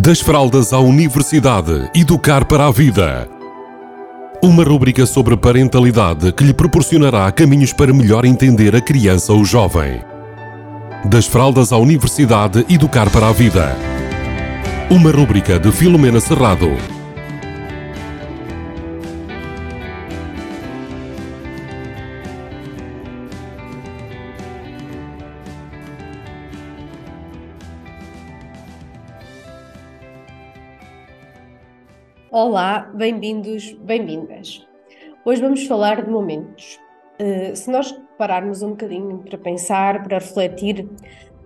Das fraldas à universidade, educar para a vida. Uma rúbrica sobre parentalidade que lhe proporcionará caminhos para melhor entender a criança ou jovem. Das fraldas à universidade, educar para a vida. Uma rúbrica de Filomena Serrado. Olá, bem-vindos, bem-vindas. Hoje vamos falar de momentos. Uh, se nós pararmos um bocadinho para pensar, para refletir,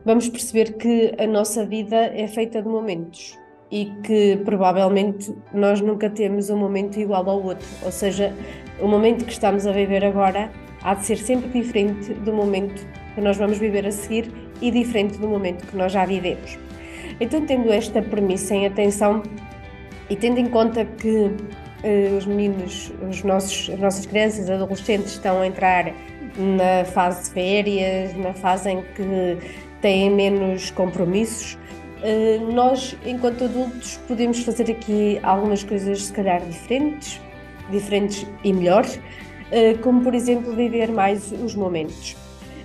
vamos perceber que a nossa vida é feita de momentos e que provavelmente nós nunca temos um momento igual ao outro. Ou seja, o momento que estamos a viver agora há de ser sempre diferente do momento que nós vamos viver a seguir e diferente do momento que nós já vivemos. Então, tendo esta premissa em atenção, e tendo em conta que uh, os meninos, os nossos, as nossas crianças, adolescentes estão a entrar na fase de férias, na fase em que têm menos compromissos, uh, nós, enquanto adultos, podemos fazer aqui algumas coisas, se calhar, diferentes, diferentes e melhores, uh, como, por exemplo, viver mais os momentos.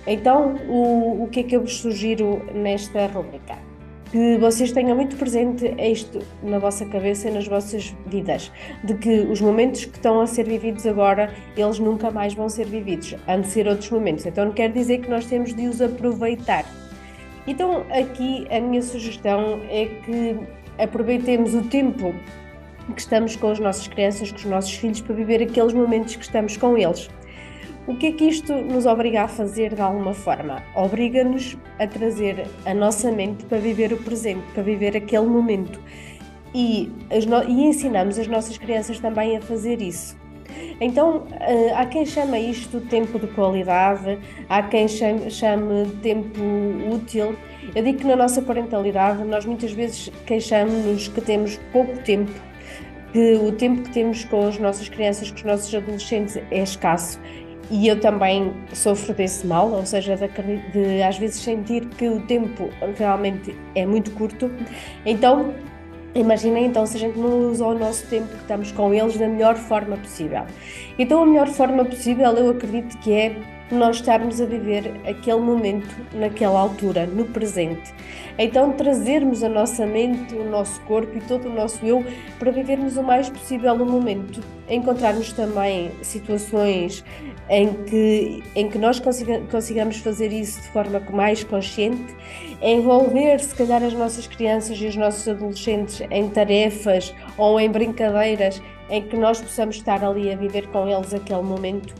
Então, o, o que é que eu vos sugiro nesta rubrica? Que vocês tenham muito presente isto na vossa cabeça e nas vossas vidas, de que os momentos que estão a ser vividos agora, eles nunca mais vão ser vividos, há de ser outros momentos. Então não quer dizer que nós temos de os aproveitar. Então aqui a minha sugestão é que aproveitemos o tempo que estamos com as nossas crianças, com os nossos filhos, para viver aqueles momentos que estamos com eles. O que é que isto nos obriga a fazer de alguma forma? Obriga-nos a trazer a nossa mente para viver o presente, para viver aquele momento. E, no... e ensinamos as nossas crianças também a fazer isso. Então, uh, há quem chama isto tempo de qualidade, há quem chame tempo útil. Eu digo que na nossa parentalidade nós muitas vezes queixamos-nos que temos pouco tempo, que o tempo que temos com as nossas crianças, com os nossos adolescentes é escasso e eu também sofro desse mal, ou seja, de, de, às vezes sentir que o tempo realmente é muito curto. Então, imaginem então se a gente não usa o nosso tempo que estamos com eles da melhor forma possível. Então, a melhor forma possível eu acredito que é nós estarmos a viver aquele momento naquela altura, no presente. Então, trazermos a nossa mente, o nosso corpo e todo o nosso eu para vivermos o mais possível o momento. Encontrarmos também situações em que, em que nós consiga, consigamos fazer isso de forma mais consciente, envolver, se calhar, as nossas crianças e os nossos adolescentes em tarefas ou em brincadeiras em que nós possamos estar ali a viver com eles aquele momento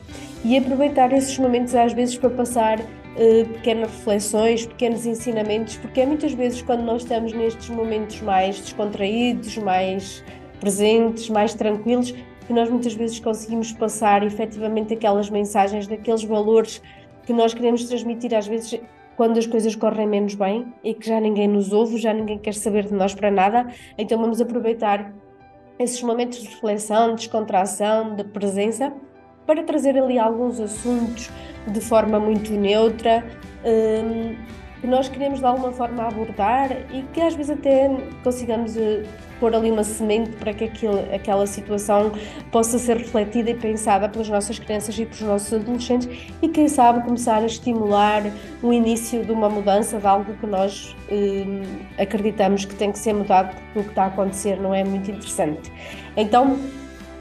e aproveitar esses momentos às vezes para passar uh, pequenas reflexões, pequenos ensinamentos, porque é muitas vezes quando nós estamos nestes momentos mais descontraídos, mais presentes, mais tranquilos, que nós muitas vezes conseguimos passar efetivamente aquelas mensagens, daqueles valores que nós queremos transmitir às vezes quando as coisas correm menos bem e que já ninguém nos ouve, já ninguém quer saber de nós para nada, então vamos aproveitar esses momentos de reflexão, de descontração, de presença para trazer ali alguns assuntos de forma muito neutra, um, que nós queremos de alguma forma abordar e que às vezes até consigamos uh, pôr ali uma semente para que aquilo, aquela situação possa ser refletida e pensada pelas nossas crianças e pelos nossos adolescentes e quem sabe começar a estimular o início de uma mudança de algo que nós um, acreditamos que tem que ser mudado porque o que está a acontecer não é muito interessante. Então,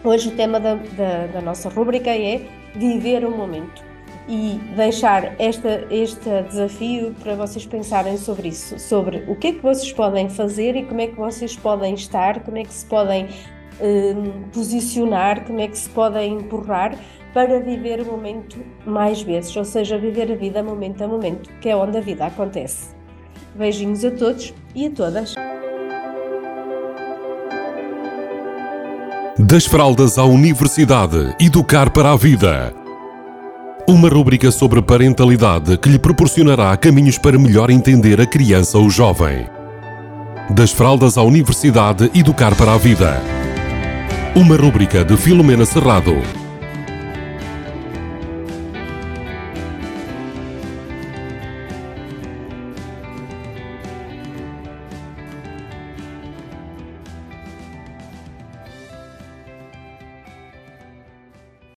Hoje o tema da, da, da nossa rúbrica é viver o momento e deixar esta, este desafio para vocês pensarem sobre isso, sobre o que é que vocês podem fazer e como é que vocês podem estar, como é que se podem um, posicionar, como é que se podem empurrar para viver o momento mais vezes, ou seja, viver a vida momento a momento, que é onde a vida acontece. Beijinhos a todos e a todas. Das fraldas à universidade, educar para a vida. Uma rúbrica sobre parentalidade que lhe proporcionará caminhos para melhor entender a criança ou jovem. Das fraldas à universidade, educar para a vida. Uma rúbrica de Filomena Serrado.